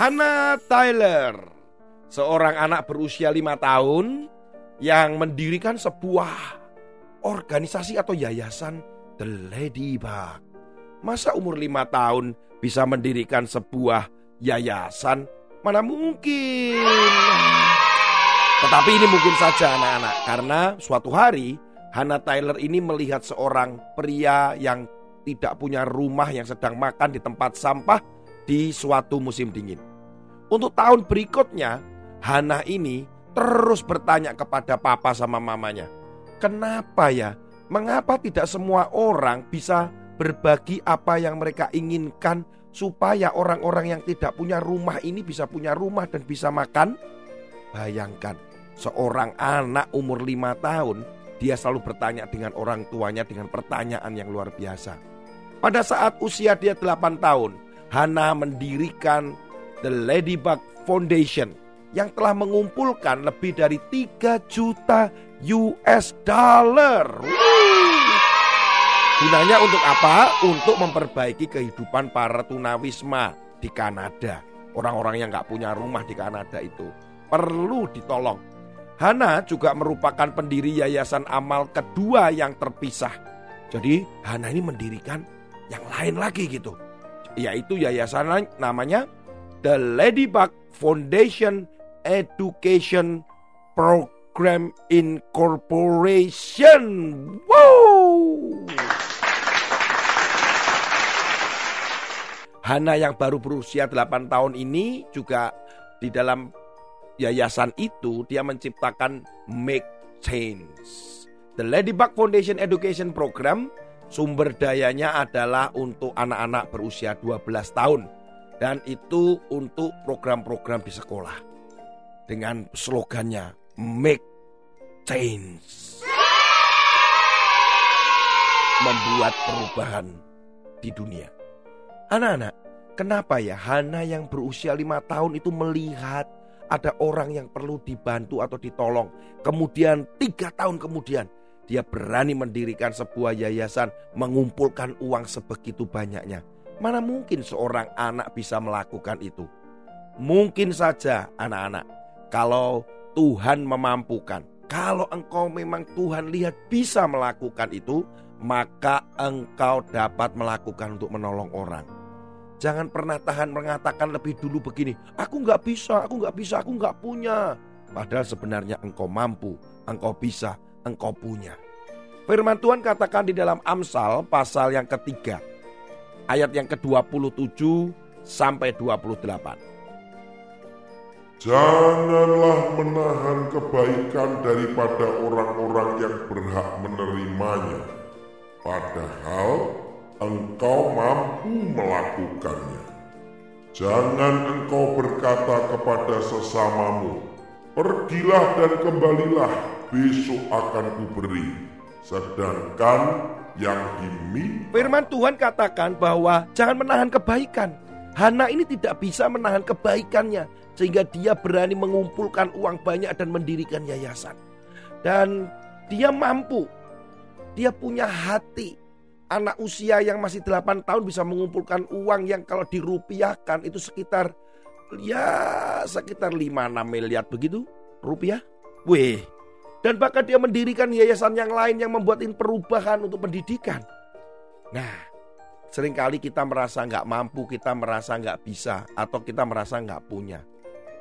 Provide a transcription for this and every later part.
Hannah Tyler, seorang anak berusia lima tahun yang mendirikan sebuah organisasi atau yayasan The Ladybug. Masa umur lima tahun bisa mendirikan sebuah yayasan? Mana mungkin? Tetapi ini mungkin saja anak-anak karena suatu hari Hannah Tyler ini melihat seorang pria yang tidak punya rumah yang sedang makan di tempat sampah di suatu musim dingin. Untuk tahun berikutnya, Hana ini terus bertanya kepada papa sama mamanya. Kenapa ya? Mengapa tidak semua orang bisa berbagi apa yang mereka inginkan supaya orang-orang yang tidak punya rumah ini bisa punya rumah dan bisa makan? Bayangkan, seorang anak umur lima tahun, dia selalu bertanya dengan orang tuanya dengan pertanyaan yang luar biasa. Pada saat usia dia delapan tahun, Hana mendirikan The Ladybug Foundation yang telah mengumpulkan lebih dari 3 juta US dollar. Gunanya untuk apa? Untuk memperbaiki kehidupan para tunawisma di Kanada. Orang-orang yang nggak punya rumah di Kanada itu perlu ditolong. Hana juga merupakan pendiri yayasan amal kedua yang terpisah. Jadi Hana ini mendirikan yang lain lagi gitu. Yaitu yayasan namanya the Ladybug Foundation Education Program Incorporation. Wow! Hana yang baru berusia 8 tahun ini juga di dalam yayasan itu dia menciptakan Make Change. The Ladybug Foundation Education Program sumber dayanya adalah untuk anak-anak berusia 12 tahun dan itu untuk program-program di sekolah. Dengan slogannya Make Change. Membuat perubahan di dunia. Anak-anak, kenapa ya Hana yang berusia lima tahun itu melihat ada orang yang perlu dibantu atau ditolong. Kemudian tiga tahun kemudian dia berani mendirikan sebuah yayasan mengumpulkan uang sebegitu banyaknya Mana mungkin seorang anak bisa melakukan itu? Mungkin saja anak-anak, kalau Tuhan memampukan, kalau engkau memang Tuhan lihat bisa melakukan itu, maka engkau dapat melakukan untuk menolong orang. Jangan pernah tahan mengatakan lebih dulu begini, aku nggak bisa, aku nggak bisa, aku nggak punya. Padahal sebenarnya engkau mampu, engkau bisa, engkau punya. Firman Tuhan katakan di dalam Amsal pasal yang ketiga ayat yang ke-27 sampai 28. Janganlah menahan kebaikan daripada orang-orang yang berhak menerimanya, padahal engkau mampu melakukannya. Jangan engkau berkata kepada sesamamu, "Pergilah dan kembalilah, besok akan kuberi." Sedangkan yang diminta. Firman Tuhan katakan bahwa jangan menahan kebaikan. Hana ini tidak bisa menahan kebaikannya sehingga dia berani mengumpulkan uang banyak dan mendirikan yayasan. Dan dia mampu. Dia punya hati. Anak usia yang masih 8 tahun bisa mengumpulkan uang yang kalau dirupiahkan itu sekitar ya sekitar 5-6 miliar begitu rupiah. Wih, dan bahkan dia mendirikan yayasan yang lain yang membuat perubahan untuk pendidikan. Nah, sering kali kita merasa nggak mampu, kita merasa nggak bisa, atau kita merasa nggak punya.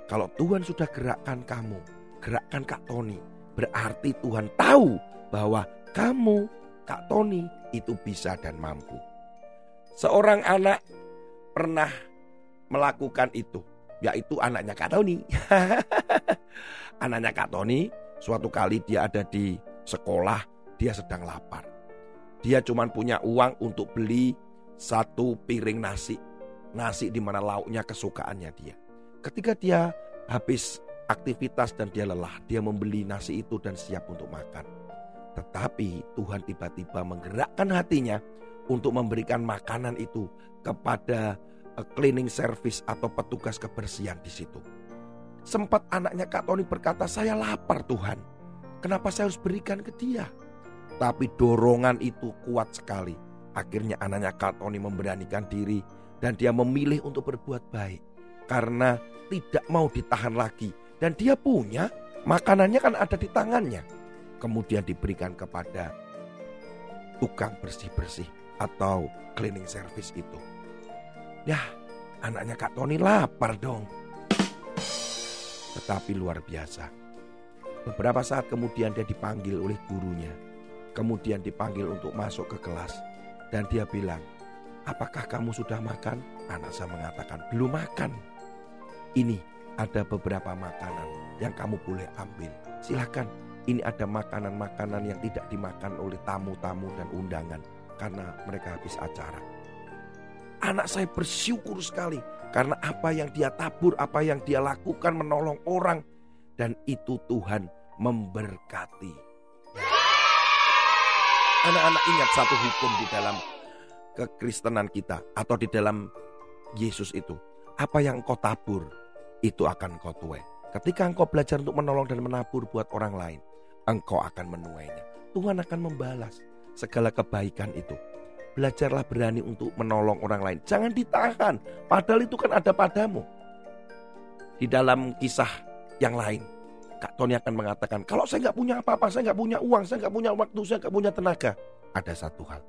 Kalau Tuhan sudah gerakkan kamu, gerakkan Kak Tony, berarti Tuhan tahu bahwa kamu, Kak Tony, itu bisa dan mampu. Seorang anak pernah melakukan itu, yaitu anaknya Kak Tony. anaknya Kak Tony Suatu kali dia ada di sekolah, dia sedang lapar. Dia cuma punya uang untuk beli satu piring nasi. Nasi di mana lauknya kesukaannya dia. Ketika dia habis aktivitas dan dia lelah, dia membeli nasi itu dan siap untuk makan. Tetapi Tuhan tiba-tiba menggerakkan hatinya untuk memberikan makanan itu kepada eh, cleaning service atau petugas kebersihan di situ. Sempat anaknya Tony berkata, saya lapar Tuhan. Kenapa saya harus berikan ke dia? Tapi dorongan itu kuat sekali. Akhirnya anaknya Tony memberanikan diri dan dia memilih untuk berbuat baik. Karena tidak mau ditahan lagi. Dan dia punya, makanannya kan ada di tangannya. Kemudian diberikan kepada tukang bersih-bersih atau cleaning service itu. Ya, anaknya Kak Tony lapar dong. Tetapi luar biasa. Beberapa saat kemudian dia dipanggil oleh gurunya. Kemudian dipanggil untuk masuk ke kelas. Dan dia bilang, apakah kamu sudah makan? Anak saya mengatakan, belum makan. Ini ada beberapa makanan yang kamu boleh ambil. Silahkan, ini ada makanan-makanan yang tidak dimakan oleh tamu-tamu dan undangan karena mereka habis acara. Anak saya bersyukur sekali karena apa yang dia tabur, apa yang dia lakukan menolong orang dan itu Tuhan memberkati. Anak-anak ingat satu hukum di dalam kekristenan kita atau di dalam Yesus itu. Apa yang engkau tabur, itu akan kau tuai. Ketika engkau belajar untuk menolong dan menabur buat orang lain, engkau akan menuainya. Tuhan akan membalas segala kebaikan itu. Belajarlah berani untuk menolong orang lain. Jangan ditahan, padahal itu kan ada padamu. Di dalam kisah yang lain, Kak Tony akan mengatakan, kalau saya nggak punya apa-apa, saya nggak punya uang, saya nggak punya waktu, saya nggak punya tenaga. Ada satu hal,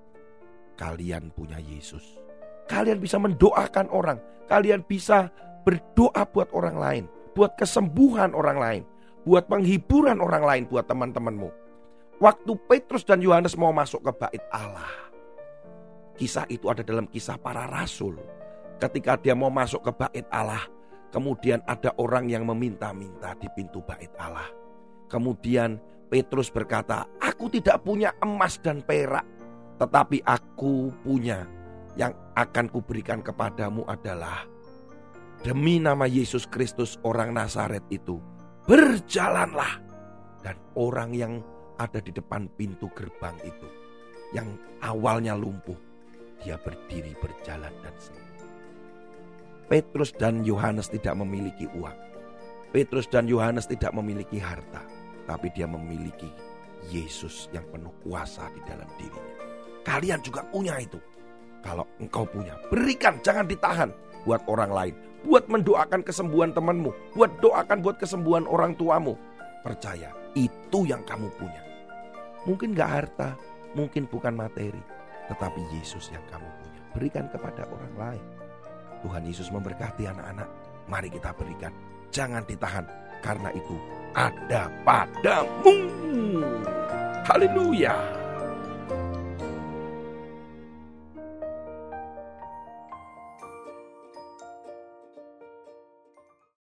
kalian punya Yesus. Kalian bisa mendoakan orang, kalian bisa berdoa buat orang lain, buat kesembuhan orang lain, buat penghiburan orang lain, buat teman-temanmu. Waktu Petrus dan Yohanes mau masuk ke bait Allah. Kisah itu ada dalam kisah para rasul. Ketika dia mau masuk ke bait Allah, kemudian ada orang yang meminta-minta di pintu bait Allah. Kemudian Petrus berkata, "Aku tidak punya emas dan perak, tetapi aku punya yang akan kuberikan kepadamu adalah demi nama Yesus Kristus orang Nazaret itu, berjalanlah. Dan orang yang ada di depan pintu gerbang itu, yang awalnya lumpuh, dia berdiri berjalan dan sembuh. Petrus dan Yohanes tidak memiliki uang. Petrus dan Yohanes tidak memiliki harta, tapi dia memiliki Yesus yang penuh kuasa di dalam dirinya. Kalian juga punya itu. Kalau engkau punya, berikan, jangan ditahan buat orang lain buat mendoakan kesembuhan temanmu, buat doakan buat kesembuhan orang tuamu. Percaya, itu yang kamu punya. Mungkin gak harta, mungkin bukan materi, tetapi Yesus yang kamu punya. Berikan kepada orang lain. Tuhan Yesus memberkati anak-anak. Mari kita berikan. Jangan ditahan, karena itu ada padamu. Haleluya.